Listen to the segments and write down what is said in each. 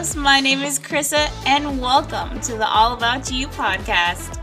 amigos. My name is Krissa, and welcome to the All About You podcast.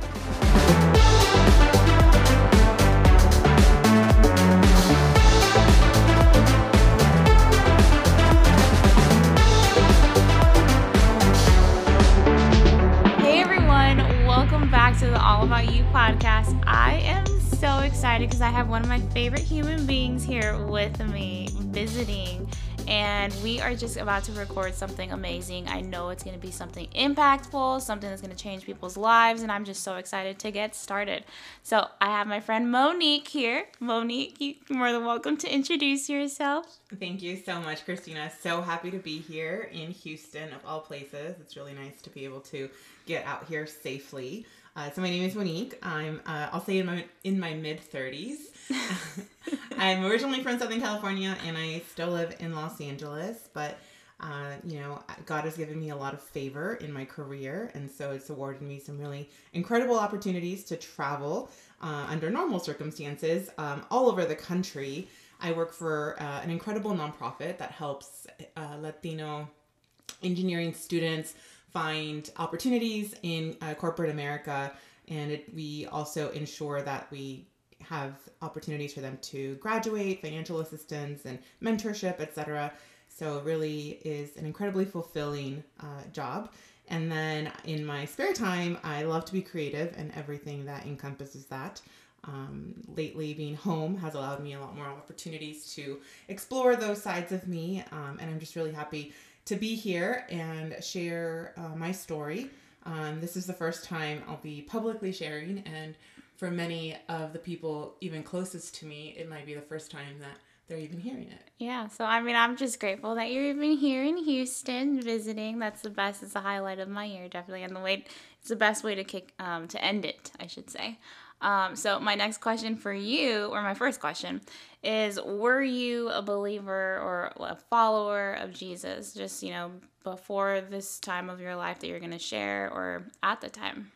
Hey everyone, welcome back to the All About You podcast. I am so excited because I have one of my favorite human beings here with me visiting and we are just about to record something amazing. I know it's going to be something impactful, something that's going to change people's lives, and I'm just so excited to get started. So, I have my friend Monique here. Monique, you're more than welcome to introduce yourself. Thank you so much, Christina. So happy to be here in Houston, of all places. It's really nice to be able to get out here safely. Uh, so my name is Monique. I'm uh, I'll say in my in my mid thirties. I'm originally from Southern California, and I still live in Los Angeles. But uh, you know, God has given me a lot of favor in my career, and so it's awarded me some really incredible opportunities to travel uh, under normal circumstances um, all over the country. I work for uh, an incredible nonprofit that helps uh, Latino engineering students find opportunities in uh, corporate America, and it, we also ensure that we have opportunities for them to graduate, financial assistance, and mentorship, etc. So it really is an incredibly fulfilling uh, job. And then in my spare time, I love to be creative and everything that encompasses that. Um, lately, being home has allowed me a lot more opportunities to explore those sides of me, um, and I'm just really happy to be here and share uh, my story. Um, this is the first time I'll be publicly sharing, and for many of the people even closest to me, it might be the first time that they're even hearing it. Yeah, so I mean, I'm just grateful that you're even here in Houston visiting. That's the best. It's the highlight of my year, definitely, and the way it's the best way to kick um, to end it, I should say. Um, so my next question for you, or my first question, is: Were you a believer or a follower of Jesus? Just you know, before this time of your life that you're going to share, or at the time?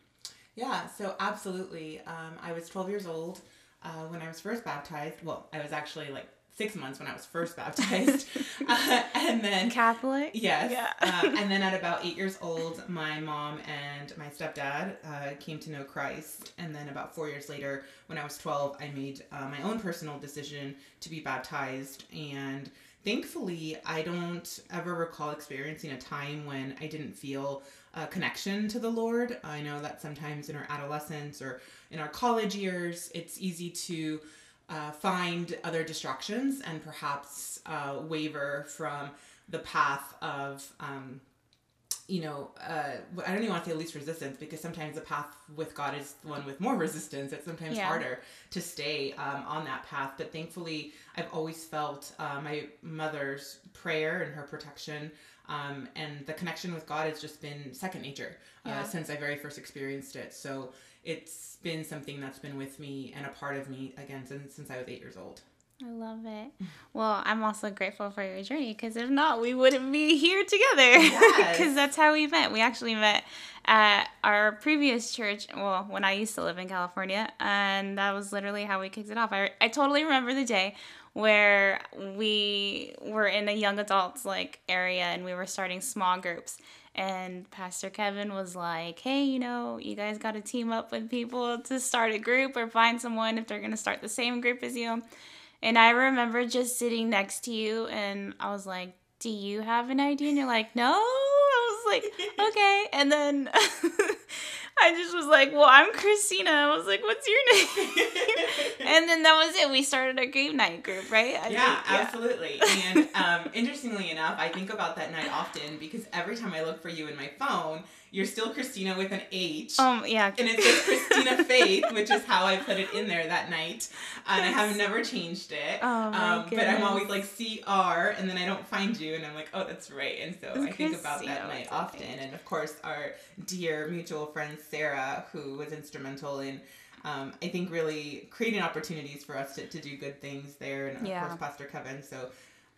Yeah, so absolutely. Um, I was 12 years old uh, when I was first baptized. Well, I was actually like six months when I was first baptized. uh, and then. Catholic? Yes. Yeah. uh, and then at about eight years old, my mom and my stepdad uh, came to know Christ. And then about four years later, when I was 12, I made uh, my own personal decision to be baptized. And thankfully, I don't ever recall experiencing a time when I didn't feel a connection to the Lord. I know that sometimes in our adolescence or in our college years, it's easy to uh, find other distractions and perhaps uh, waver from the path of, um, you know, uh, I don't even want to say least resistance because sometimes the path with God is one with more resistance. It's sometimes yeah. harder to stay um, on that path. But thankfully, I've always felt uh, my mother's prayer and her protection. Um, and the connection with God has just been second nature uh, yeah. since I very first experienced it. So it's been something that's been with me and a part of me again since, since I was eight years old. I love it. Well, I'm also grateful for your journey because if not, we wouldn't be here together. Because yes. that's how we met. We actually met at our previous church, well, when I used to live in California, and that was literally how we kicked it off. I, I totally remember the day where we were in a young adults like area and we were starting small groups and Pastor Kevin was like, hey, you know, you guys got to team up with people to start a group or find someone if they're going to start the same group as you. And I remember just sitting next to you and I was like, do you have an idea? And you're like, no. I was like, okay. And then I just was like, well, I'm Christina. I was like, what's your name? and then that was it. We started a game night group, right? I yeah, think, yeah, absolutely. and um, interestingly enough, I think about that night often because every time I look for you in my phone, you're still Christina with an H. Um, yeah. And it says Christina Faith, which is how I put it in there that night. And I have never changed it. Oh, my um, But I'm always like CR, and then I don't find you, and I'm like, oh, that's right. And so it's I think about that night often. And of course, our dear mutual friend Sarah, who was instrumental in. Um, I think really creating opportunities for us to, to do good things there, and of yeah. course Pastor Kevin. So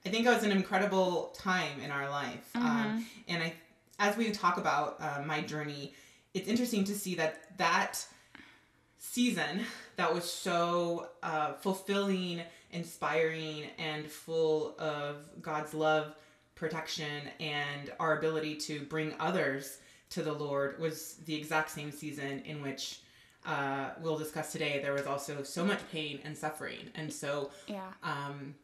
I think it was an incredible time in our life, mm-hmm. um, and I as we talk about uh, my journey, it's interesting to see that that season that was so uh, fulfilling, inspiring, and full of God's love protection and our ability to bring others to the Lord was the exact same season in which uh, we'll discuss today. There was also so much pain and suffering, and so yeah, um,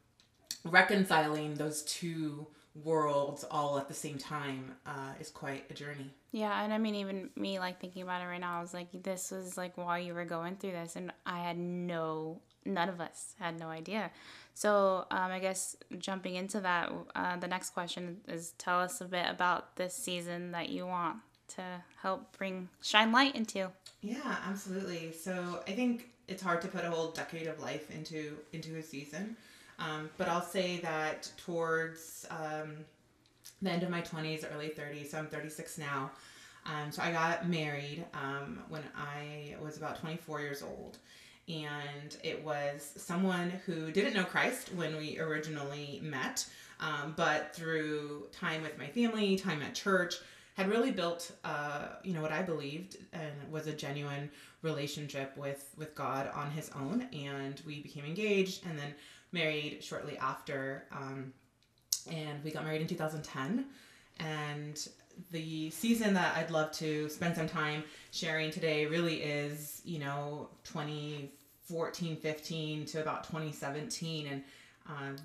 reconciling those two worlds all at the same time uh, is quite a journey. Yeah, and I mean, even me, like thinking about it right now, I was like, this was like while you were going through this, and I had no, none of us had no idea. So um, I guess jumping into that, uh, the next question is tell us a bit about this season that you want to help bring shine light into. Yeah, absolutely. So I think it's hard to put a whole decade of life into into a season. Um, but I'll say that towards um, the end of my 20s, early 30s, so I'm 36 now. Um, so I got married um, when I was about 24 years old. And it was someone who didn't know Christ when we originally met, um, but through time with my family, time at church, had really built, uh, you know, what I believed and was a genuine relationship with with God on His own. And we became engaged, and then married shortly after. Um, and we got married in 2010. And the season that I'd love to spend some time sharing today really is, you know, 2014, 15 to about 2017. And um,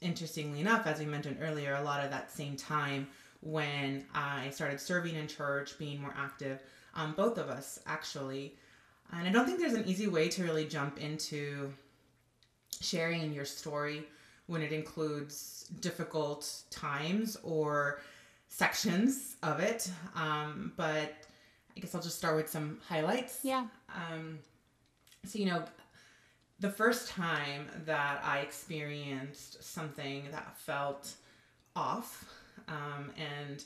interestingly enough, as we mentioned earlier, a lot of that same time when I started serving in church, being more active, um, both of us actually. And I don't think there's an easy way to really jump into sharing your story when it includes difficult times or sections of it. Um, but I guess I'll just start with some highlights. Yeah. Um, so, you know, the first time that I experienced something that felt off um, and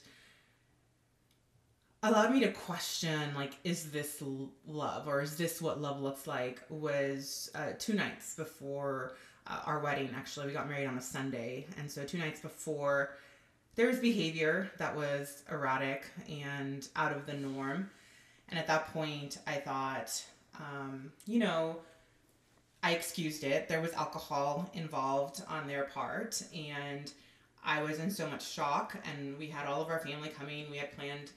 allowed me to question like is this love or is this what love looks like was uh, two nights before uh, our wedding actually. We got married on a sunday and so two nights before there was behavior that was erratic and out of the norm. And at that point i thought um, you know i excused it. There was alcohol involved on their part and i was in so much shock and we had all of our family coming we had planned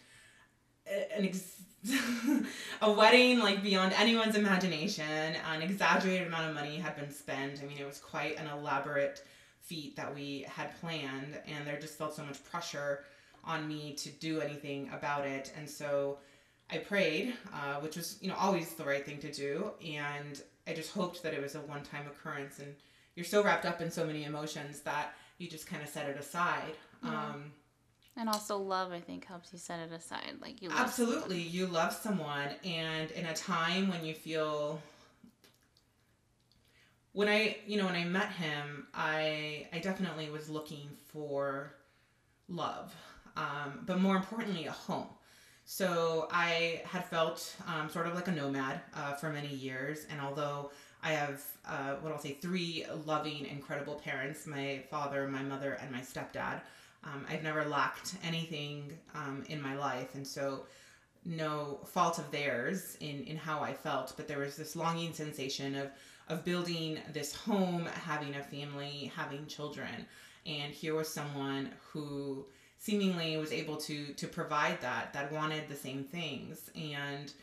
an ex- a wedding like beyond anyone's imagination. An exaggerated amount of money had been spent. I mean, it was quite an elaborate feat that we had planned, and there just felt so much pressure on me to do anything about it. And so I prayed, uh, which was you know always the right thing to do, and I just hoped that it was a one-time occurrence. And you're so wrapped up in so many emotions that you just kind of set it aside. Yeah. Um, and also love, I think, helps you set it aside. Like you absolutely, someone. you love someone, and in a time when you feel when I, you know, when I met him, I I definitely was looking for love, um, but more importantly, a home. So I had felt um, sort of like a nomad uh, for many years, and although I have uh, what I'll say three loving, incredible parents: my father, my mother, and my stepdad. Um, I've never lacked anything um, in my life, and so no fault of theirs in in how I felt. But there was this longing sensation of of building this home, having a family, having children, and here was someone who seemingly was able to to provide that that wanted the same things and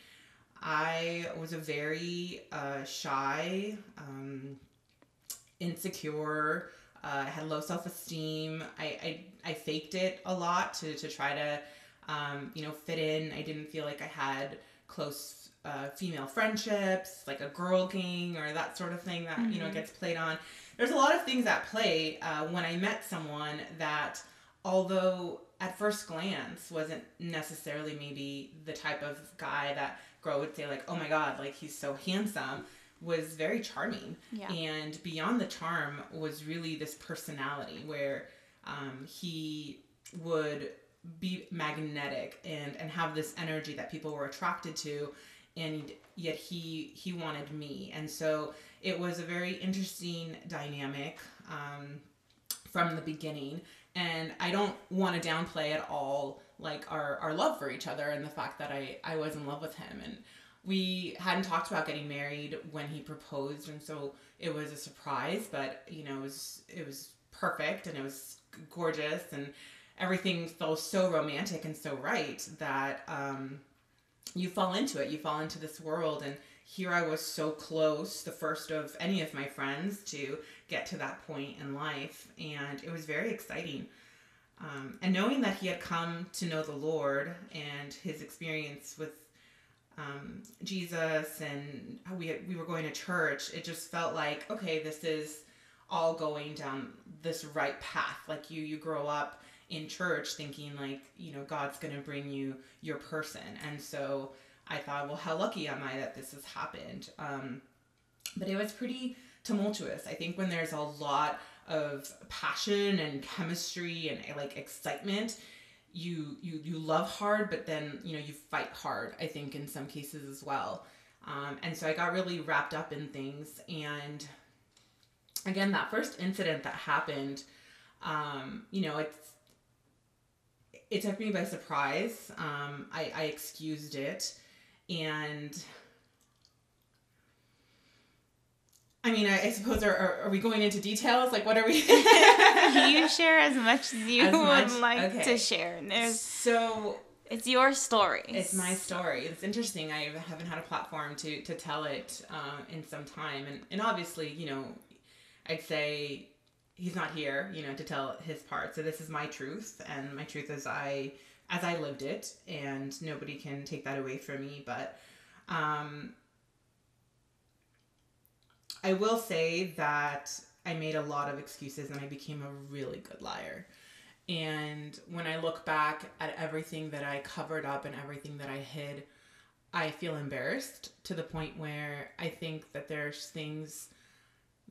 i was a very uh, shy um, insecure uh, I had low self esteem. I, I, I faked it a lot to, to try to, um, you know, fit in. I didn't feel like I had close uh, female friendships, like a girl gang or that sort of thing that, mm-hmm. you know, mm-hmm. gets played on. There's a lot of things at play uh, when I met someone that, although at first glance wasn't necessarily maybe the type of guy that girl would say like, oh my God, like he's so handsome was very charming. Yeah. And beyond the charm was really this personality where um, he would be magnetic and and have this energy that people were attracted to and yet he he wanted me and so it was a very interesting dynamic um, from the beginning and i don't want to downplay at all like our, our love for each other and the fact that i i was in love with him and we hadn't talked about getting married when he proposed and so it was a surprise but you know it was it was perfect and it was gorgeous and everything felt so romantic and so right that um, you fall into it. You fall into this world and here I was so close, the first of any of my friends to get to that point in life, and it was very exciting. Um, and knowing that he had come to know the Lord and his experience with um, Jesus and how we we were going to church, it just felt like okay, this is all going down this right path. Like you, you grow up in church thinking like you know God's gonna bring you your person, and so I thought, well, how lucky am I that this has happened? Um, but it was pretty tumultuous. I think when there's a lot of passion and chemistry and like excitement, you you you love hard, but then you know you fight hard. I think in some cases as well. Um, and so I got really wrapped up in things. And again, that first incident that happened, um, you know, it's it took me by surprise. Um, I, I excused it and I mean, I, I suppose are, are, are, we going into details? Like, what are we? you share as much as you as would much? like okay. to share. There's so it's your story. It's my story. It's interesting. I haven't had a platform to to tell it uh, in some time, and and obviously, you know, I'd say he's not here, you know, to tell his part. So this is my truth, and my truth is I as I lived it, and nobody can take that away from me. But um, I will say that I made a lot of excuses and I became a really good liar. And when I look back at everything that I covered up and everything that I hid, I feel embarrassed to the point where I think that there's things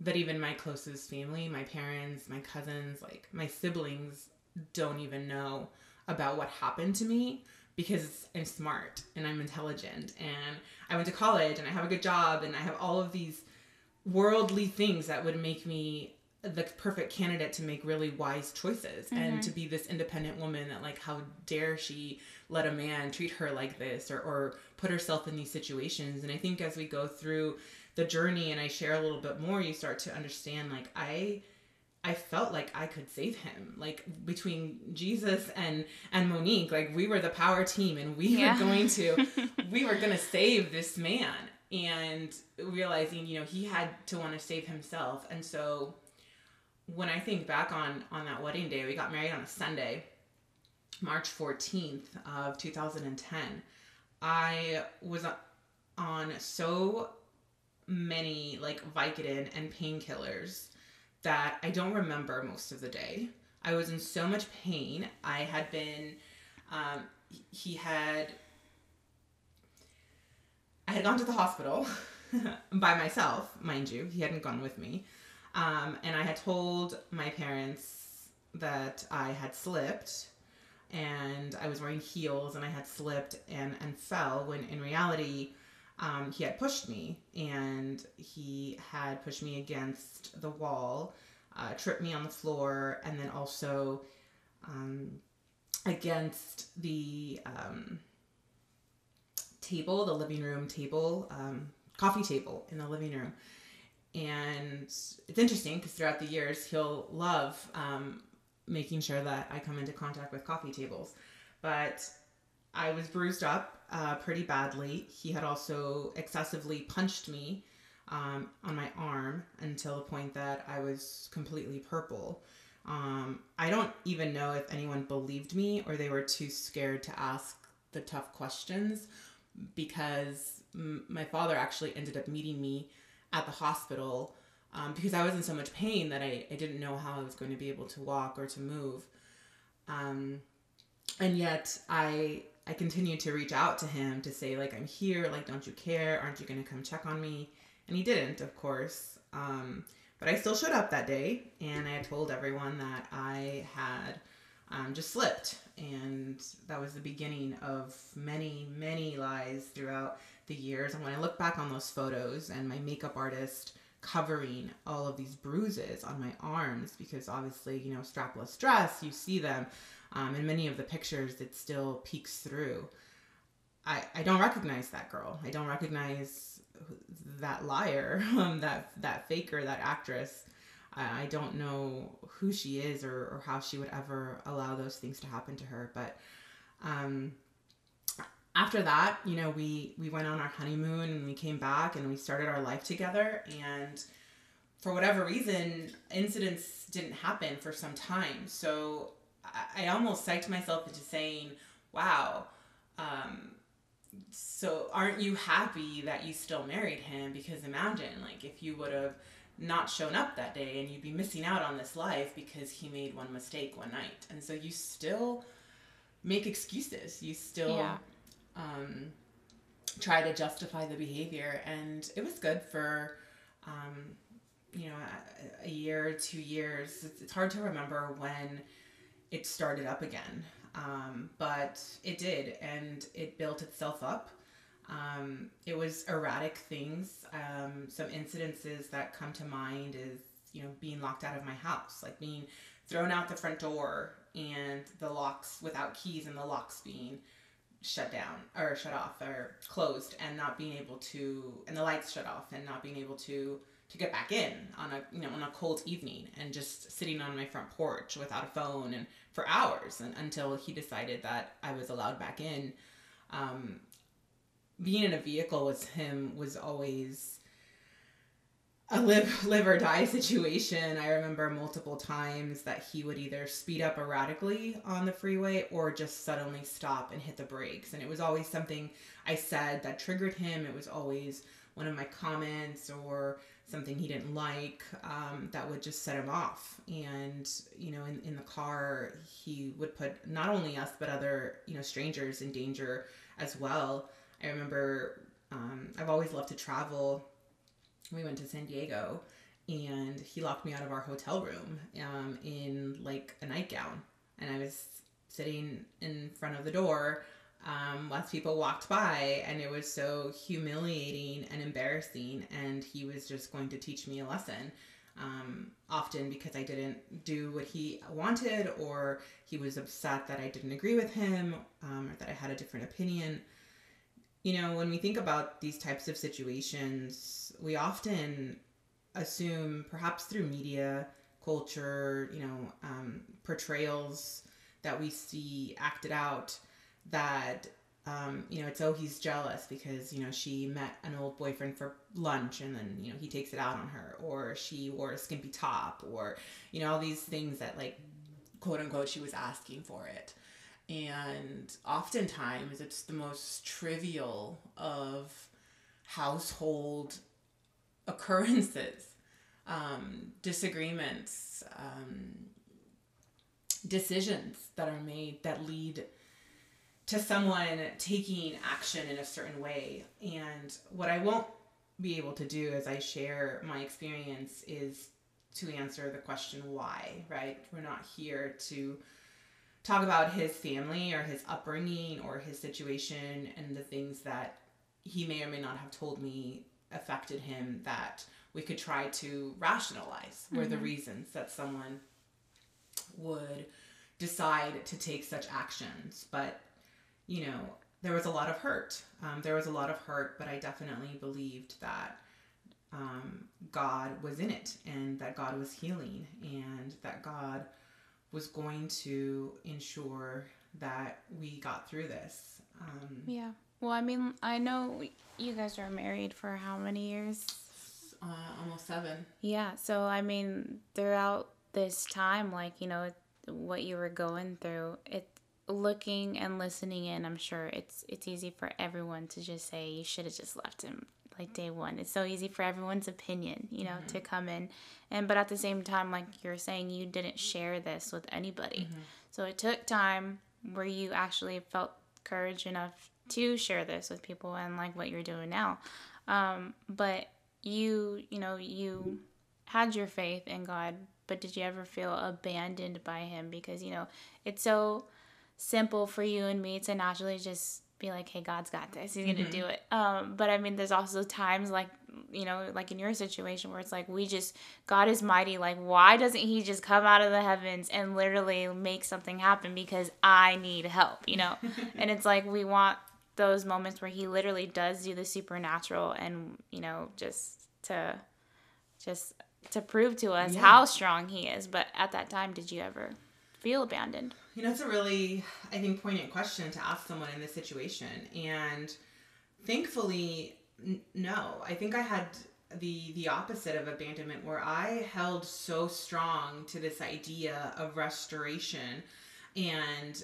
that even my closest family, my parents, my cousins, like my siblings, don't even know about what happened to me because I'm smart and I'm intelligent and I went to college and I have a good job and I have all of these worldly things that would make me the perfect candidate to make really wise choices mm-hmm. and to be this independent woman that like how dare she let a man treat her like this or, or put herself in these situations and i think as we go through the journey and i share a little bit more you start to understand like i I felt like I could save him. Like between Jesus and and Monique, like we were the power team and we yeah. were going to we were going to save this man and realizing, you know, he had to want to save himself. And so when I think back on on that wedding day, we got married on a Sunday, March 14th of 2010. I was on so many like Vicodin and painkillers that I don't remember most of the day. I was in so much pain. I had been, um, he had, I had gone to the hospital by myself, mind you. He hadn't gone with me. Um, and I had told my parents that I had slipped and I was wearing heels and I had slipped and, and fell when in reality, um, he had pushed me and he had pushed me against the wall, uh, tripped me on the floor, and then also um, against the um, table, the living room table, um, coffee table in the living room. And it's interesting because throughout the years, he'll love um, making sure that I come into contact with coffee tables. But I was bruised up uh, pretty badly. He had also excessively punched me um, on my arm until the point that I was completely purple. Um, I don't even know if anyone believed me or they were too scared to ask the tough questions because m- my father actually ended up meeting me at the hospital um, because I was in so much pain that I, I didn't know how I was going to be able to walk or to move. Um, and yet I I continued to reach out to him to say like I'm here, like don't you care? Aren't you gonna come check on me? And he didn't, of course. Um, but I still showed up that day, and I told everyone that I had um, just slipped, and that was the beginning of many, many lies throughout the years. And when I look back on those photos and my makeup artist covering all of these bruises on my arms, because obviously, you know, strapless dress, you see them um, in many of the pictures, it still peeks through. I, I don't recognize that girl. I don't recognize that liar, um, that that faker, that actress. I don't know who she is or, or how she would ever allow those things to happen to her. But um, after that, you know, we we went on our honeymoon and we came back and we started our life together. And for whatever reason, incidents didn't happen for some time. So I, I almost psyched myself into saying, "Wow." Um, so aren't you happy that you still married him because imagine like if you would have not shown up that day and you'd be missing out on this life because he made one mistake one night. And so you still make excuses. You still yeah. um, try to justify the behavior. And it was good for um, you know a, a year two years. It's, it's, hard to remember when it started up again. Um, but it did. And it built itself up um, it was erratic things. Um, some incidences that come to mind is, you know, being locked out of my house, like being thrown out the front door and the locks without keys and the locks being shut down or shut off or closed and not being able to and the lights shut off and not being able to to get back in on a you know on a cold evening and just sitting on my front porch without a phone and for hours and until he decided that I was allowed back in um, being in a vehicle with him was always a live live or die situation. I remember multiple times that he would either speed up erratically on the freeway or just suddenly stop and hit the brakes. And it was always something I said that triggered him. It was always one of my comments or something he didn't like um, that would just set him off. And, you know, in, in the car, he would put not only us, but other, you know, strangers in danger as well. I remember um, I've always loved to travel. We went to San Diego and he locked me out of our hotel room um, in like a nightgown. And I was sitting in front of the door um, lots of people walked by and it was so humiliating and embarrassing and he was just going to teach me a lesson um, often because i didn't do what he wanted or he was upset that i didn't agree with him um, or that i had a different opinion you know, when we think about these types of situations, we often assume, perhaps through media, culture, you know, um, portrayals that we see acted out, that um, you know, it's oh he's jealous because you know she met an old boyfriend for lunch and then you know he takes it out on her, or she wore a skimpy top, or you know all these things that like quote unquote she was asking for it and oftentimes it's the most trivial of household occurrences. Um, disagreements um, decisions that are made that lead to someone taking action in a certain way. And what i won't be able to do as i share my experience is to answer the question why right? We're not here to talk about his family or his upbringing or his situation and the things that he may or may not have told me affected him that we could try to rationalize were mm-hmm. the reasons that someone would decide to take such actions. But, you know, there was a lot of hurt. Um, there was a lot of hurt, but I definitely believed that um, God was in it and that God was healing and that God was going to ensure that we got through this. Um, yeah. Well, I mean, I know you guys are married for how many years? Uh, almost seven. Yeah. So, I mean, throughout this time, like, you know, what you were going through, it looking and listening in, I'm sure it's it's easy for everyone to just say you should have just left him like day one. It's so easy for everyone's opinion, you know, mm-hmm. to come in. And but at the same time, like you're saying, you didn't share this with anybody. Mm-hmm. So it took time where you actually felt courage enough to share this with people and like what you're doing now. Um, but you, you know, you had your faith in God, but did you ever feel abandoned by him? Because, you know, it's so simple for you and me to naturally just be like, hey, God's got this. He's gonna mm-hmm. do it. Um, but I mean, there's also times like, you know, like in your situation where it's like we just God is mighty. Like, why doesn't He just come out of the heavens and literally make something happen? Because I need help, you know. and it's like we want those moments where He literally does do the supernatural, and you know, just to just to prove to us yeah. how strong he is. But at that time, did you ever feel abandoned? You know, it's a really, I think, poignant question to ask someone in this situation. And thankfully, n- no. I think I had the the opposite of abandonment where I held so strong to this idea of restoration and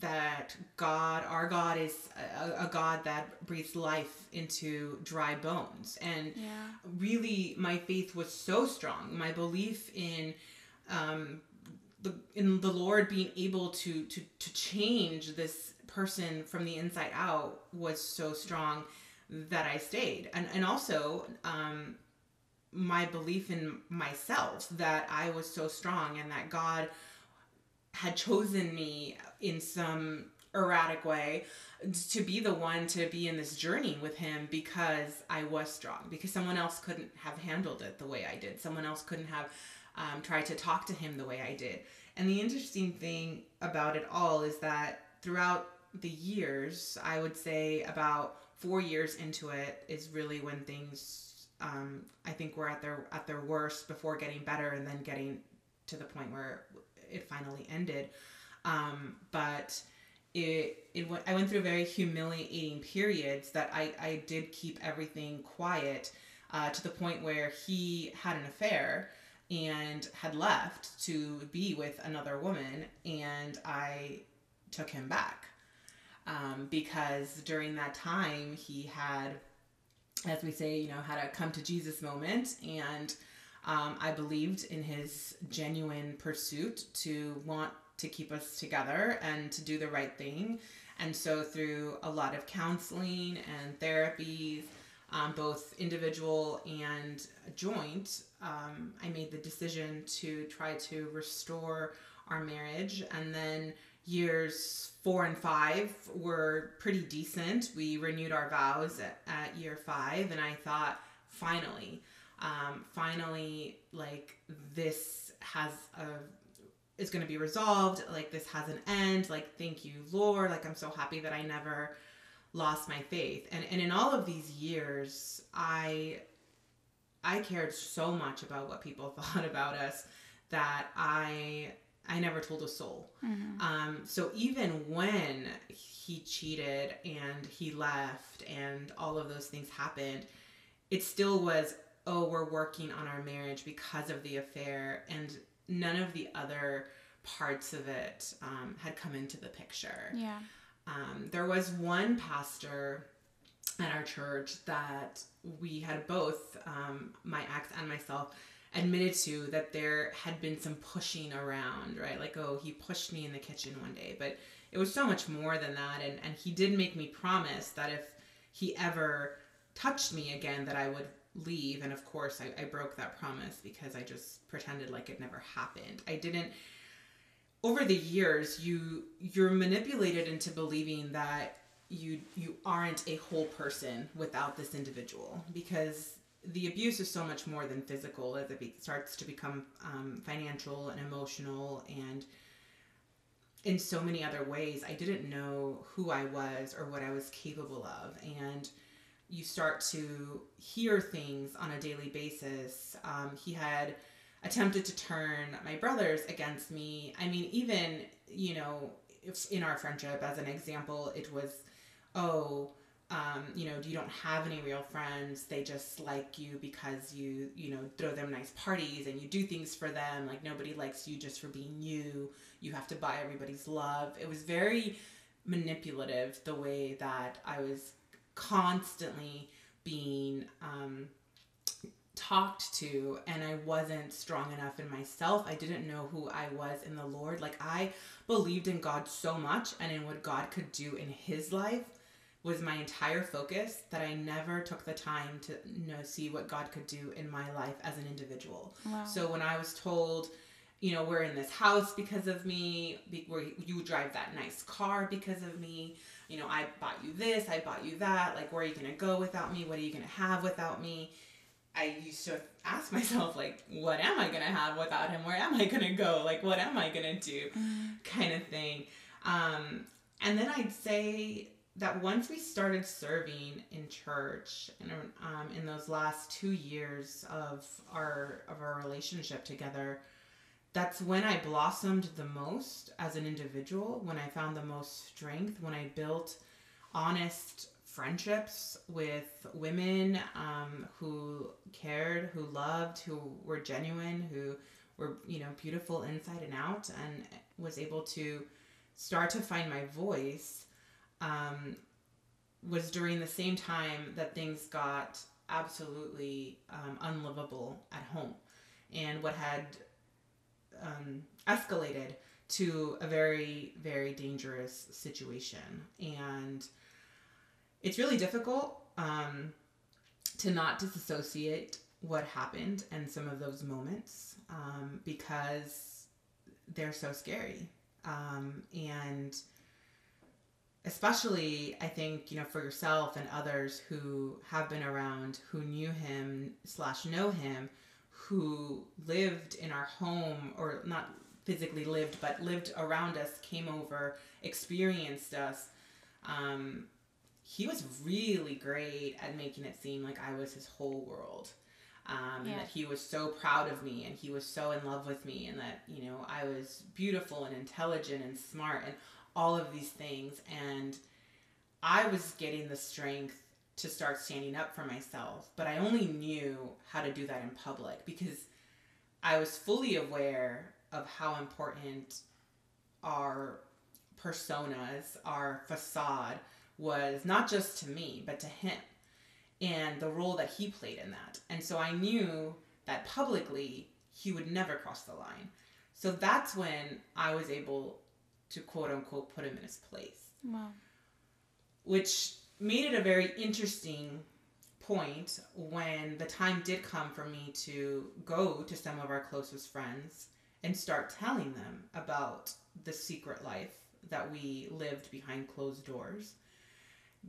that God, our God, is a, a, God that breathes life into dry bones. And yeah. really, my faith was so strong. My belief in um, the in the Lord being able to to to change this person from the inside out was so strong that I stayed. And and also um, my belief in myself that I was so strong and that God had chosen me in some erratic way to be the one to be in this journey with him because I was strong because someone else couldn't have handled it the way I did someone else couldn't have um, tried to talk to him the way I did and the interesting thing about it all is that throughout the years I would say about four years into it is really when things um, I think were at their at their worst before getting better and then getting to the point where it finally ended. Um, but it it I went through very humiliating periods that I I did keep everything quiet uh, to the point where he had an affair and had left to be with another woman and I took him back um, because during that time he had as we say you know had a come to jesus moment and um, I believed in his genuine pursuit to want to keep us together and to do the right thing. And so, through a lot of counseling and therapies, um, both individual and joint, um, I made the decision to try to restore our marriage. And then years four and five were pretty decent. We renewed our vows at, at year five, and I thought, finally, um, finally like this has a is going to be resolved like this has an end like thank you lord like i'm so happy that i never lost my faith and and in all of these years i i cared so much about what people thought about us that i i never told a soul mm-hmm. um so even when he cheated and he left and all of those things happened it still was oh, we're working on our marriage because of the affair, and none of the other parts of it um, had come into the picture. Yeah. Um, there was one pastor at our church that we had both, um, my ex and myself, admitted to that there had been some pushing around, right? Like, oh, he pushed me in the kitchen one day, but it was so much more than that. And, and he did make me promise that if he ever touched me again, that I would leave. And of course, I, I broke that promise because I just pretended like it never happened. I didn't. Over the years, you you're manipulated into believing that you you aren't a whole person without this individual because the abuse is so much more than physical as it be, starts to become um, financial and emotional and in so many other ways i didn't know who i was or what i was capable of and you start to hear things on a daily basis. Um, he had attempted to turn my brothers against me. I mean, even, you know, in our friendship, as an example, it was, oh, um, you know, you don't have any real friends. They just like you because you, you know, throw them nice parties and you do things for them. Like nobody likes you just for being you. You have to buy everybody's love. It was very manipulative the way that I was constantly being um, talked to and I wasn't strong enough in myself. I didn't know who I was in the Lord. Like I believed in God so much and in what God could do in his life was my entire focus that I never took the time to you know see what God could do in my life as an individual. Wow. So when I was told you know, we're in this house because of me, where you drive that nice car because of me you know, I bought you this, I bought you that. Like, where are you going to go without me? What are you going to have without me? I used to ask myself, like, what am I to have without him? Where am I to go? Like, what am I to do? Mm. Kind of thing. Um, and then I'd say that once we started serving in church and um, in those last two years of our of our relationship together that's when i blossomed the most as an individual when i found the most strength when i built honest friendships with women um, who cared who loved who were genuine who were you know beautiful inside and out and was able to start to find my voice um, was during the same time that things got absolutely um, unlivable at home and what had um, escalated to a very very dangerous situation. And it's really difficult um, to not disassociate what happened and some of those moments um, because they're so scary. Um, and especially i think you know for yourself and others who have been around who knew him slash know him who lived in our home or not physically lived but lived around us came over experienced us um, he was really great at making it seem like i was his whole world um, yeah. and that he was so proud of me and he was so in love with me and that you know i was beautiful and intelligent and smart and all of these things. And I was getting the strength to start standing up for myself, but I only knew how to do that in public because I was fully aware of how important our personas, our facade was not just to me, but to him and the role that he played in that. And so I knew that publicly he would never cross the line. So that's when I was able to quote unquote put him in his place. Wow. Which made it a very interesting point when the time did come for me to go to some of our closest friends and start telling them about the secret life that we lived behind closed doors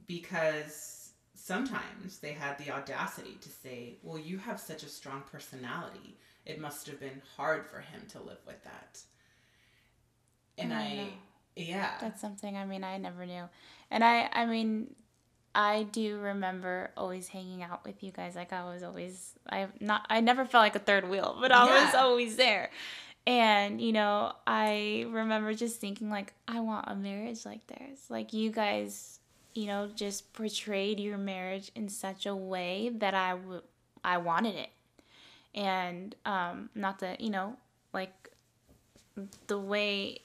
because sometimes they had the audacity to say, Well, you have such a strong personality. It must have been hard for him to live with that and I, I yeah. That's something I mean I never knew. And I I mean I do remember always hanging out with you guys. Like I was always I not I never felt like a third wheel, but I yeah. was always there. And you know, I remember just thinking like I want a marriage like theirs. Like you guys, you know, just portrayed your marriage in such a way that I would I wanted it. And um not that, you know, like the way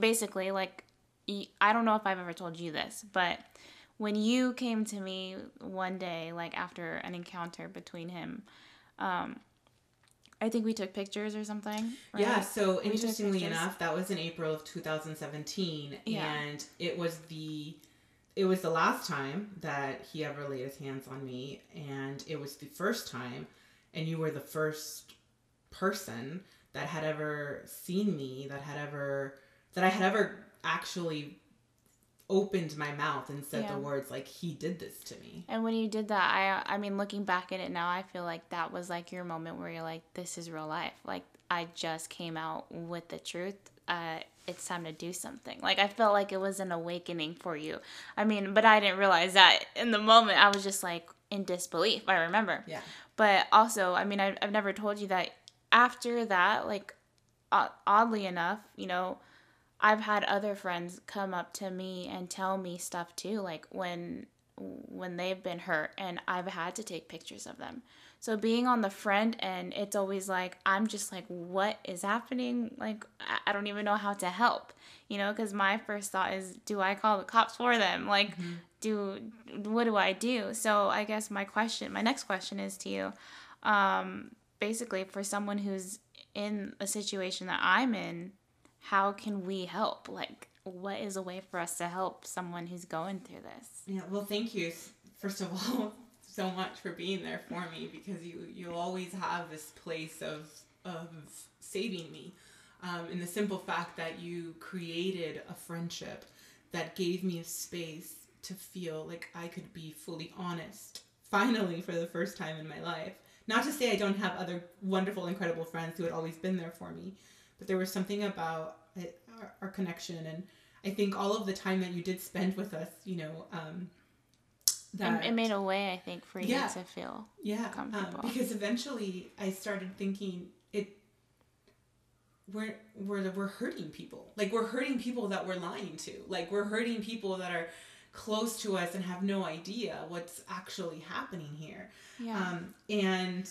basically like I don't know if I've ever told you this, but when you came to me one day, like after an encounter between him, um, I think we took pictures or something. Right? Yeah. So we interestingly enough, that was in April of 2017, yeah. and it was the it was the last time that he ever laid his hands on me, and it was the first time, and you were the first person that had ever seen me, that had ever that I had ever actually opened my mouth and said yeah. the words like he did this to me. And when you did that, I I mean looking back at it now, I feel like that was like your moment where you're like this is real life. Like I just came out with the truth. Uh it's time to do something. Like I felt like it was an awakening for you. I mean, but I didn't realize that in the moment. I was just like in disbelief. I remember. Yeah. But also, I mean, I, I've never told you that after that, like, oddly enough, you know, I've had other friends come up to me and tell me stuff too, like when when they've been hurt and I've had to take pictures of them. So being on the front end, it's always like I'm just like what is happening? Like I don't even know how to help. You know, cuz my first thought is do I call the cops for them? Like mm-hmm. do what do I do? So I guess my question, my next question is to you. Um basically for someone who's in a situation that I'm in, how can we help? Like, what is a way for us to help someone who's going through this? Yeah, well, thank you, first of all, so much for being there for me because you you always have this place of of saving me. Um, in the simple fact that you created a friendship that gave me a space to feel like I could be fully honest, finally, for the first time in my life. Not to say I don't have other wonderful, incredible friends who had always been there for me, but there was something about it, our, our connection and I think all of the time that you did spend with us, you know, um, that it, it made a way, I think, for you to feel yeah um, comfortable. Um, because eventually, I started thinking it. We're we're we're hurting people. Like we're hurting people that we're lying to. Like we're hurting people that are close to us and have no idea what's actually happening here. Yeah. Um, and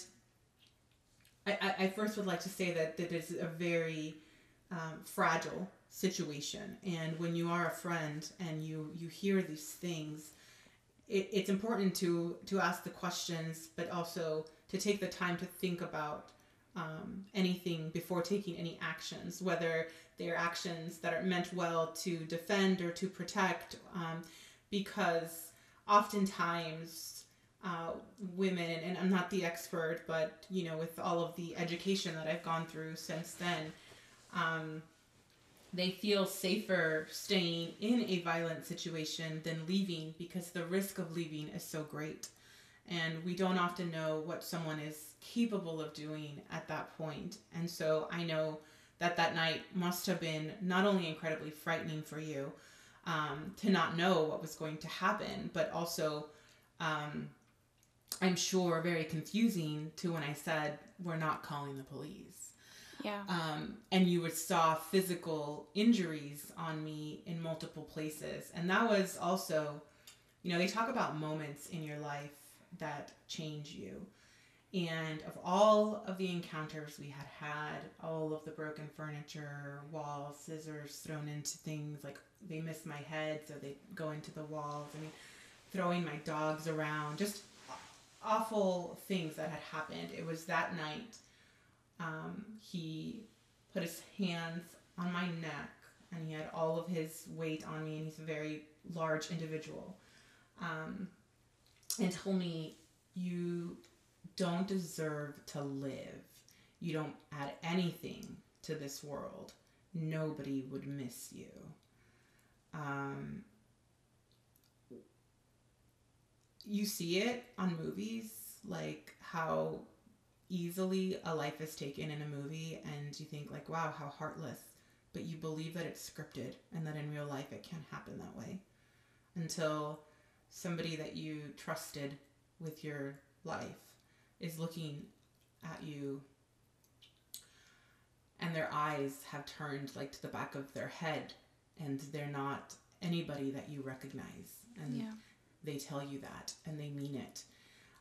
I, I first would like to say that that is a very um, fragile situation, and when you are a friend and you you hear these things, it, it's important to to ask the questions, but also to take the time to think about um, anything before taking any actions, whether they are actions that are meant well to defend or to protect, um, because oftentimes uh, women, and I'm not the expert, but you know, with all of the education that I've gone through since then, um, they feel safer staying in a violent situation than leaving because the risk of leaving is so great. And we don't often know what someone is capable of doing at that point. And so I know that that night must have been not only incredibly frightening for you um, to not know what was going to happen, but also um, I'm sure, very confusing to when I said, we're not calling the police. Yeah. Um, and you would saw physical injuries on me in multiple places. And that was also, you know, they talk about moments in your life that change you. And of all of the encounters we had had, all of the broken furniture, walls, scissors thrown into things, like they miss my head, so they go into the walls. I mean, throwing my dogs around, just awful things that had happened. It was that night. Um, he put his hands on my neck and he had all of his weight on me, and he's a very large individual. Um, and told me, You don't deserve to live. You don't add anything to this world. Nobody would miss you. Um, you see it on movies, like how easily a life is taken in a movie, and you think like, wow, how heartless. But you believe that it's scripted and that in real life it can't happen that way until somebody that you trusted with your life is looking at you and their eyes have turned like to the back of their head and they're not anybody that you recognize and yeah they tell you that and they mean it.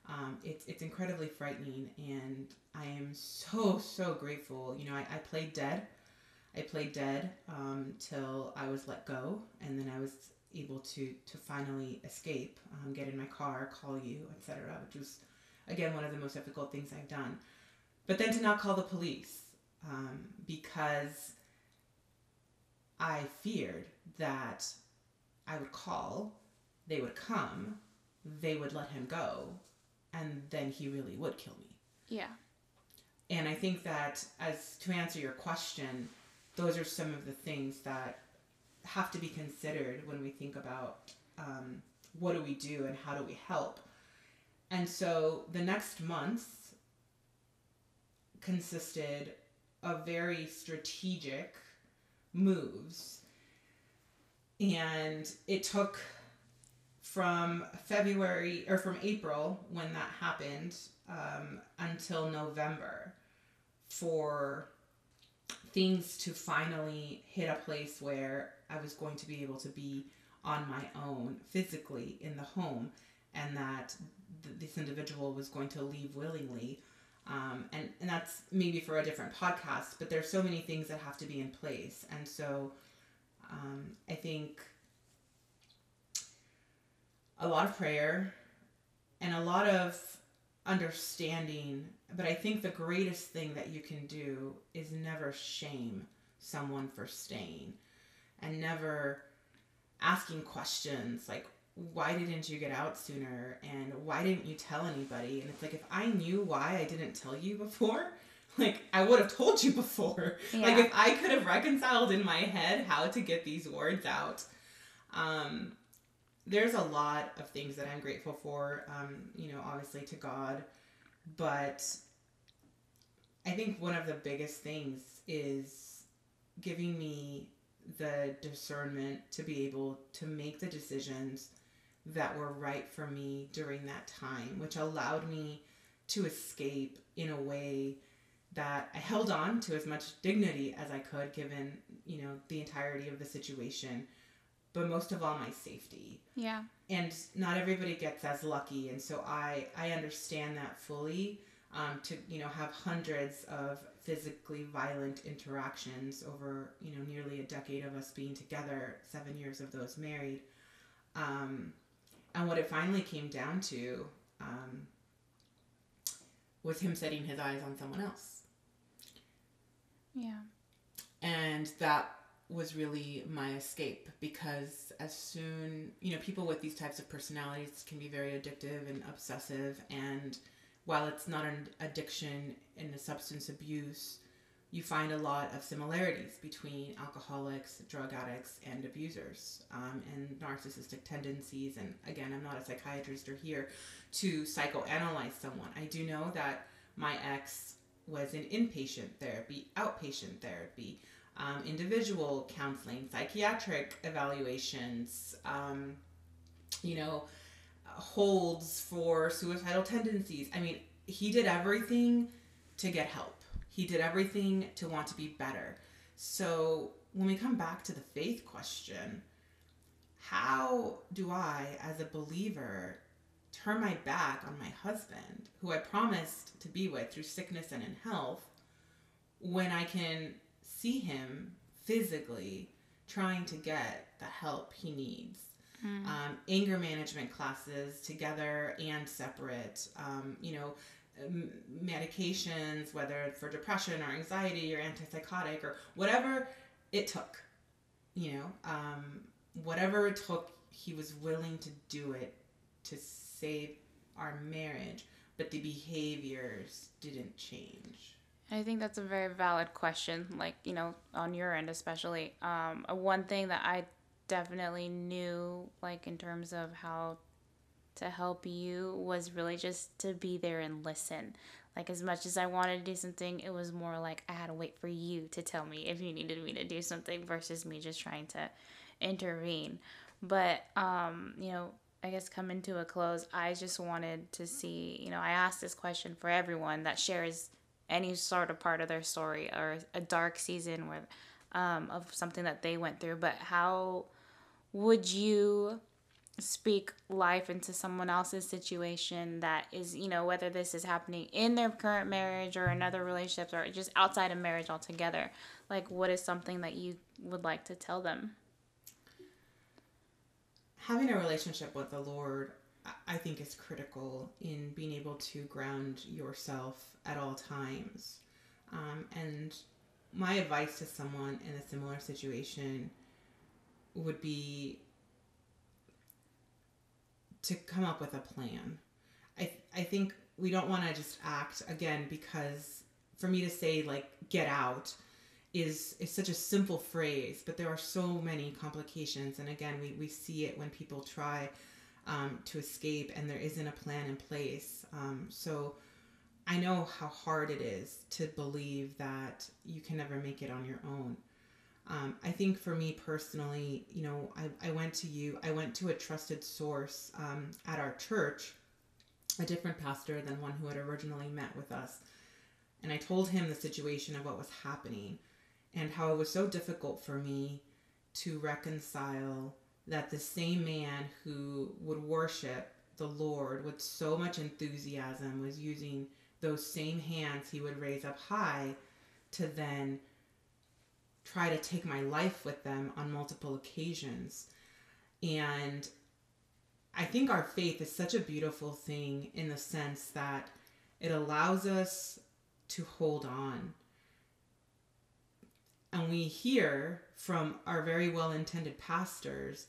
Um, it's it's incredibly frightening, and I am so so grateful. You know, I, I played dead. I played dead um, till I was let go, and then I was able to to finally escape, um, get in my car, call you, etc. Which was again one of the most difficult things I've done. But then to not call the police um, because I feared that I would call they would come, they would let him go, and then he really would kill me. Yeah. And I think that, as to answer your question, those are some of the things that have to be considered when we think about um, what do we do and how do we help. And so the next months consisted of very strategic moves. And it took from February or from April when that happened um, until November for things to finally hit a place where I was going to be able to be on my own physically in the home and that th- this individual was going to leave willingly. Um, and, and that's maybe for a different podcast, but there's so many things that have to be in place. And so um, I think a lot of prayer and a lot of understanding. But I think the greatest thing that you can do is never shame someone for staying and never asking questions like, why didn't you get out sooner? And why didn't you tell anybody? And it's like, if I knew why I didn't tell you before, like I would have told you before. Yeah. Like if I could have reconciled in my head how to get these words out, um, there's a lot of things that I'm grateful for. Um, you know, obviously to God, but I think one of the biggest things is giving me the discernment to be able to make the decisions that were right for me during that time, which allowed me to escape in a way that I held on to as much dignity as I could given, you know, the entirety of the situation, but most of all my safety. Yeah. And not everybody gets as lucky, and so I I understand that fully. Um, to you know have hundreds of physically violent interactions over you know nearly a decade of us being together, seven years of those married, um, and what it finally came down to um, was him setting his eyes on someone else. Yeah. And that was really my escape because as soon, you know, people with these types of personalities can be very addictive and obsessive. And while it's not an addiction in a substance abuse, you find a lot of similarities between alcoholics, drug addicts, and abusers, um, and narcissistic tendencies. And again, I'm not a psychiatrist or here to psychoanalyze someone. I do know that my ex was in inpatient therapy, outpatient therapy, um, individual counseling, psychiatric evaluations, um, you know, holds for suicidal tendencies. I mean, he did everything to get help he did everything to want to be better. So when we come back to the faith question, how do I, as a believer, turn my back on my husband, who I promised to be with through sickness and in health, when I can see him physically trying to get the help he needs? Mm. Um, anger management classes together and separate. Um, you know, medications, whether for depression or anxiety or antipsychotic or whatever it took, you know, um, whatever it took, he was willing to do it to save our marriage, but the behaviors didn't change. I think that's a very valid question, like, you know, on your end, especially. Um, one thing that I definitely knew, like, in terms of how to help you was really just to be there and listen. Like as much as I wanted to do something, it was more like I had to wait for you to tell me if you needed me to do something versus me just trying to intervene. But um, you know, I guess coming to a close, I just wanted to see, you know, I asked this question for everyone that shares any sort of part of their story or a dark season where um, of something that they went through, but how would you speak life into someone else's situation that is, you know, whether this is happening in their current marriage or in other relationships or just outside of marriage altogether. Like, what is something that you would like to tell them? Having a relationship with the Lord, I think, is critical in being able to ground yourself at all times. Um, and my advice to someone in a similar situation would be to come up with a plan. I I think we don't want to just act again because for me to say like get out is is such a simple phrase, but there are so many complications. And again, we, we see it when people try um, to escape and there isn't a plan in place. Um, so I know how hard it is to believe that you can never make it on your own. Um, I think for me personally, you know, I, I went to you, I went to a trusted source um, at our church, a different pastor than one who had originally met with us. And I told him the situation of what was happening and how it was so difficult for me to reconcile that the same man who would worship the Lord with so much enthusiasm was using those same hands he would raise up high to then try to take my life with them on multiple occasions. And I think our faith is such a beautiful thing in the sense that it allows us to hold on. And we hear from our very well intended pastors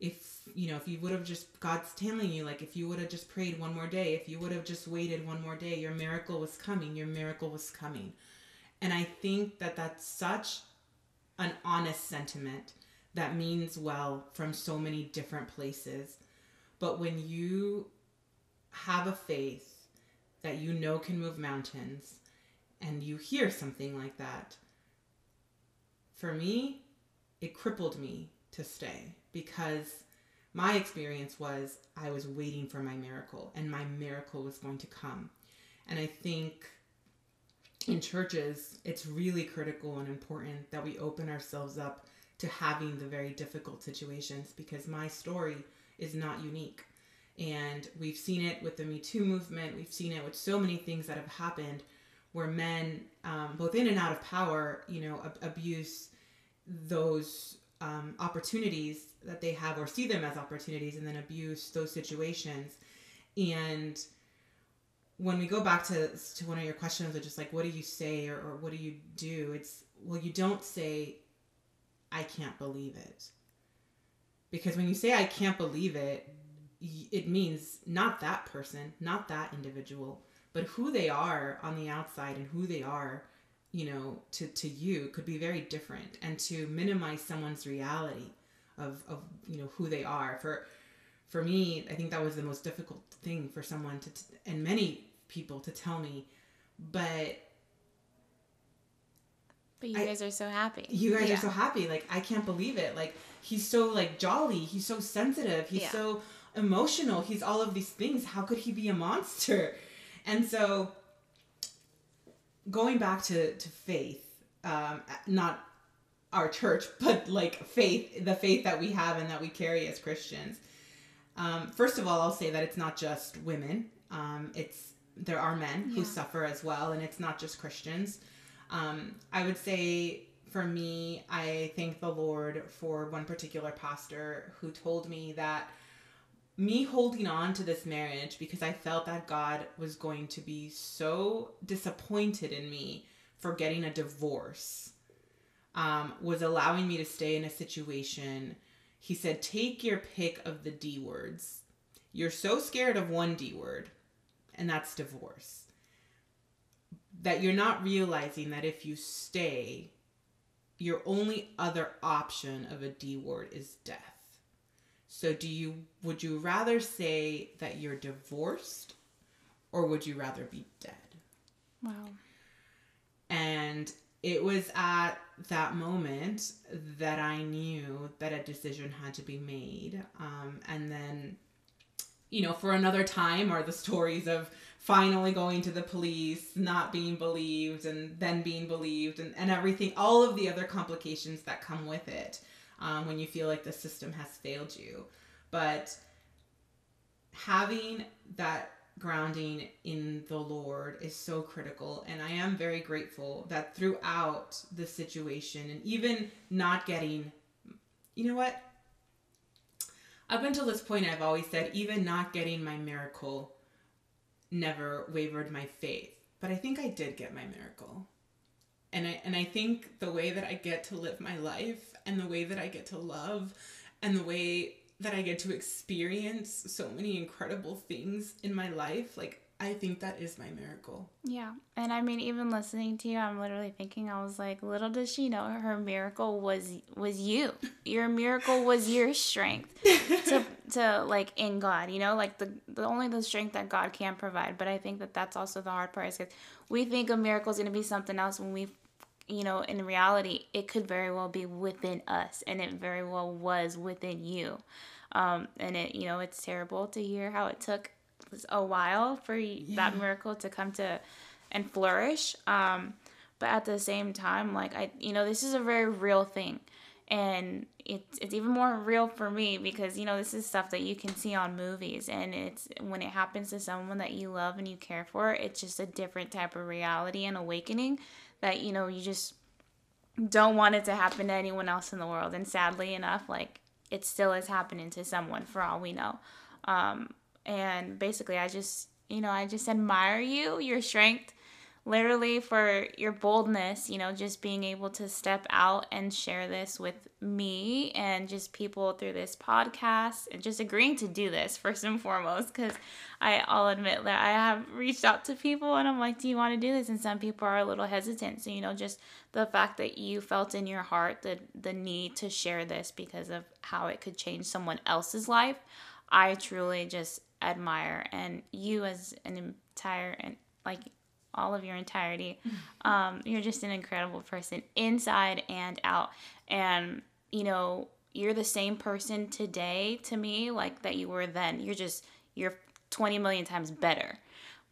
if you know if you would have just god's telling you like if you would have just prayed one more day if you would have just waited one more day your miracle was coming your miracle was coming and i think that that's such an honest sentiment that means well from so many different places. But when you have a faith that you know can move mountains and you hear something like that, for me, it crippled me to stay because my experience was I was waiting for my miracle and my miracle was going to come. And I think in churches, it's really critical and important that we open ourselves up to having the very difficult situations because my story is not unique. And we've seen it with the Me Too movement, we've seen it with so many things that have happened where men, um, both in and out of power, you know, ab- abuse those um, opportunities that they have or see them as opportunities and then abuse those situations. And when we go back to, to one of your questions of just like, what do you say or, or what do you do? It's, well, you don't say, I can't believe it. Because when you say, I can't believe it, it means not that person, not that individual, but who they are on the outside and who they are, you know, to, to you could be very different. And to minimize someone's reality of, of you know, who they are. For for me, I think that was the most difficult thing for someone to, and many people to tell me, but but you I, guys are so happy. You guys yeah. are so happy. Like I can't believe it. Like he's so like jolly. He's so sensitive. He's yeah. so emotional. He's all of these things. How could he be a monster? And so going back to to faith, um, not our church, but like faith, the faith that we have and that we carry as Christians. Um, first of all, I'll say that it's not just women. Um, it's there are men yeah. who suffer as well, and it's not just Christians. Um, I would say for me, I thank the Lord for one particular pastor who told me that me holding on to this marriage because I felt that God was going to be so disappointed in me for getting a divorce um, was allowing me to stay in a situation. He said, Take your pick of the D words. You're so scared of one D word, and that's divorce, that you're not realizing that if you stay, your only other option of a D word is death. So do you would you rather say that you're divorced or would you rather be dead? Wow. And it was at that moment that I knew that a decision had to be made. Um, and then, you know, for another time are the stories of finally going to the police, not being believed, and then being believed, and, and everything, all of the other complications that come with it um, when you feel like the system has failed you. But having that grounding in the Lord is so critical. And I am very grateful that throughout the situation, and even not getting, you know what? Up until this point, I've always said, even not getting my miracle never wavered my faith. But I think I did get my miracle. And I, and I think the way that I get to live my life and the way that I get to love and the way that I get to experience so many incredible things in my life, like I think that is my miracle. Yeah. And I mean even listening to you, I'm literally thinking I was like, little does she know her miracle was was you. Your miracle was your strength to to like in God, you know, like the the only the strength that God can provide. But I think that that's also the hard part is cuz we think a miracle is going to be something else when we you know, in reality, it could very well be within us, and it very well was within you. Um, and it, you know, it's terrible to hear how it took a while for yeah. that miracle to come to and flourish. Um, but at the same time, like I, you know, this is a very real thing, and it's it's even more real for me because you know this is stuff that you can see on movies, and it's when it happens to someone that you love and you care for, it's just a different type of reality and awakening that you know you just don't want it to happen to anyone else in the world. And sadly enough, like it still is happening to someone for all we know. Um, and basically, I just, you know, I just admire you, your strength, literally for your boldness, you know, just being able to step out and share this with me and just people through this podcast and just agreeing to do this first and foremost because I I'll admit that I have reached out to people and I'm like, do you want to do this? And some people are a little hesitant. So, you know, just the fact that you felt in your heart the the need to share this because of how it could change someone else's life, I truly just admire and you as an entire and like all of your entirety. Um, you're just an incredible person inside and out. And you know, you're the same person today to me like that you were then. You're just you're 20 million times better.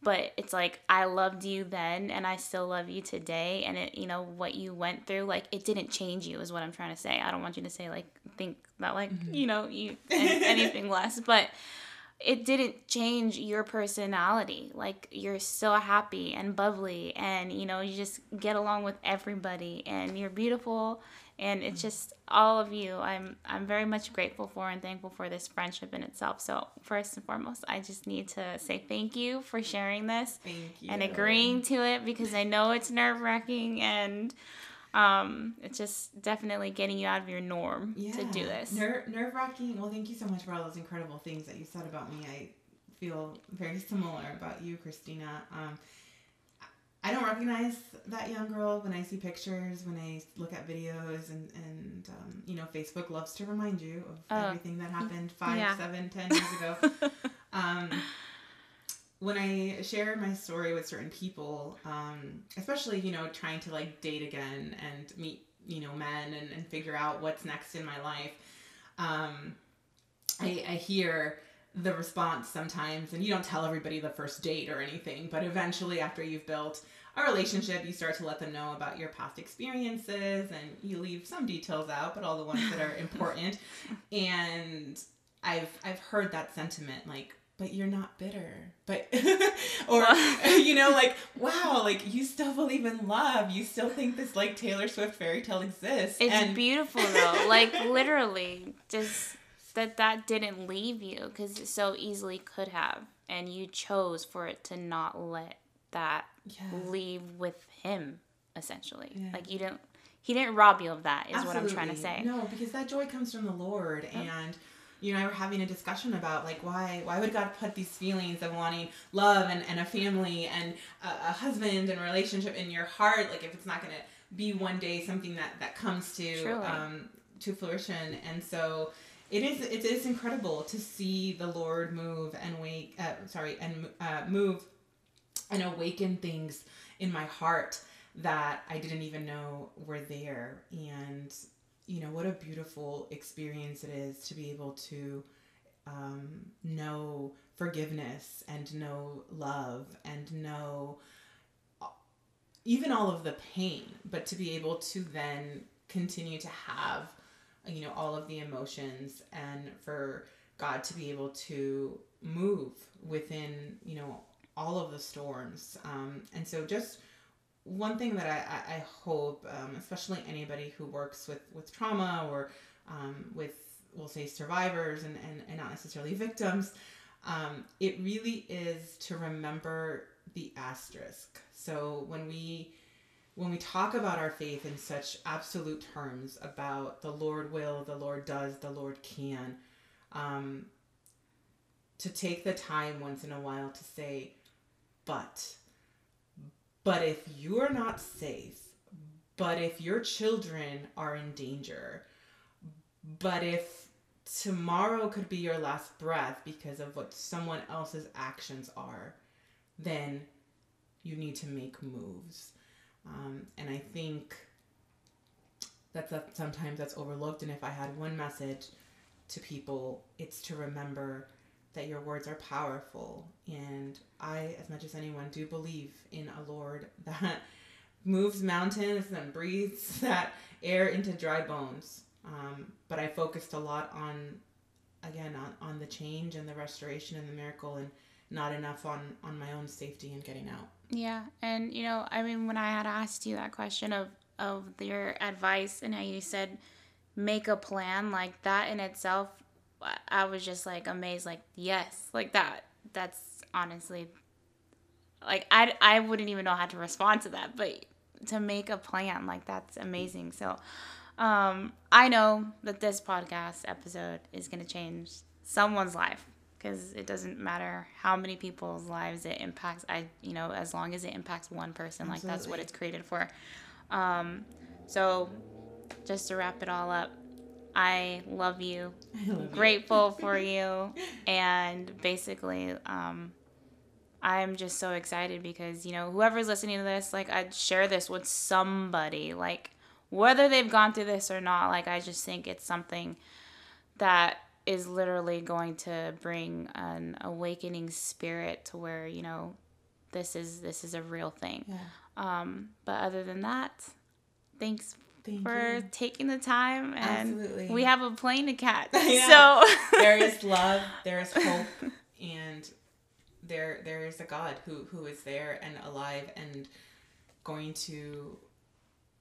But it's like I loved you then and I still love you today and it you know what you went through like it didn't change you is what I'm trying to say. I don't want you to say like think that like, mm-hmm. you know, you anything less, but it didn't change your personality. Like you're still happy and bubbly and you know, you just get along with everybody and you're beautiful and it's mm. just all of you. I'm I'm very much grateful for and thankful for this friendship in itself. So first and foremost, I just need to say thank you for sharing this and agreeing to it because I know it's nerve-wracking and um, it's just definitely getting you out of your norm yeah. to do this. Ner- nerve wracking. Well, thank you so much for all those incredible things that you said about me. I feel very similar about you, Christina. Um, I don't recognize that young girl when I see pictures, when I look at videos, and and um, you know, Facebook loves to remind you of uh, everything that happened five, yeah. seven, ten years ago. um, when I share my story with certain people, um, especially, you know, trying to like date again and meet, you know, men and, and figure out what's next in my life, um, I, I hear the response sometimes, and you don't tell everybody the first date or anything, but eventually, after you've built a relationship, you start to let them know about your past experiences and you leave some details out, but all the ones that are important. and I've I've heard that sentiment like but you're not bitter. But or you know, like, wow, like you still believe in love. You still think this like Taylor Swift fairy tale exists. It's and... beautiful though. like literally just that that didn't leave you because it so easily could have and you chose for it to not let that yes. leave with him essentially yeah. like you didn't he didn't rob you of that is Absolutely. what i'm trying to say no because that joy comes from the lord and you and I were having a discussion about like why why would God put these feelings of wanting love and, and a family and a, a husband and relationship in your heart? Like if it's not gonna be one day something that that comes to um, to fruition. And so it is it is incredible to see the Lord move and wake uh, sorry and uh, move and awaken things in my heart that I didn't even know were there. And you know what a beautiful experience it is to be able to um, know forgiveness and know love and know even all of the pain but to be able to then continue to have you know all of the emotions and for god to be able to move within you know all of the storms. Um, and so just one thing that I, I, hope, um, especially anybody who works with, with trauma or um, with, we'll say, survivors and, and, and not necessarily victims, um, it really is to remember the asterisk. So when we when we talk about our faith in such absolute terms about the Lord will, the Lord does, the Lord can, um, to take the time once in a while to say, but but if you're not safe, but if your children are in danger, but if tomorrow could be your last breath because of what someone else's actions are, then you need to make moves. Um, and I think that's that sometimes that's overlooked. And if I had one message to people, it's to remember that your words are powerful. And I, as much as anyone, do believe in a Lord that moves mountains and breathes that air into dry bones. Um, but I focused a lot on, again, on, on the change and the restoration and the miracle and not enough on, on my own safety and getting out. Yeah. And, you know, I mean, when I had asked you that question of, of your advice and how you said, make a plan like that in itself I was just like amazed, like yes, like that. That's honestly, like I I wouldn't even know how to respond to that, but to make a plan like that's amazing. So, um, I know that this podcast episode is gonna change someone's life because it doesn't matter how many people's lives it impacts. I you know as long as it impacts one person, Absolutely. like that's what it's created for. Um, so just to wrap it all up I love you. I love grateful you. for you. And basically, um, I'm just so excited because, you know, whoever's listening to this, like, I'd share this with somebody. Like, whether they've gone through this or not. Like I just think it's something that is literally going to bring an awakening spirit to where you know this is this is a real thing. Yeah. Um, but other than that, thanks Thank for you. taking the time and Absolutely. we have a plane to catch. so there is love, there is hope, and there there is a God who who is there and alive and going to,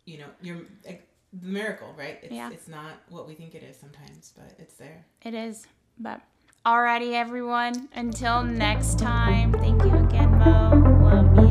you know, your eh, the miracle, right? It's, yeah. it's not what we think it is sometimes, but it's there. It is, but. Alrighty, everyone. Until next time. Thank you again, Mo. Love you.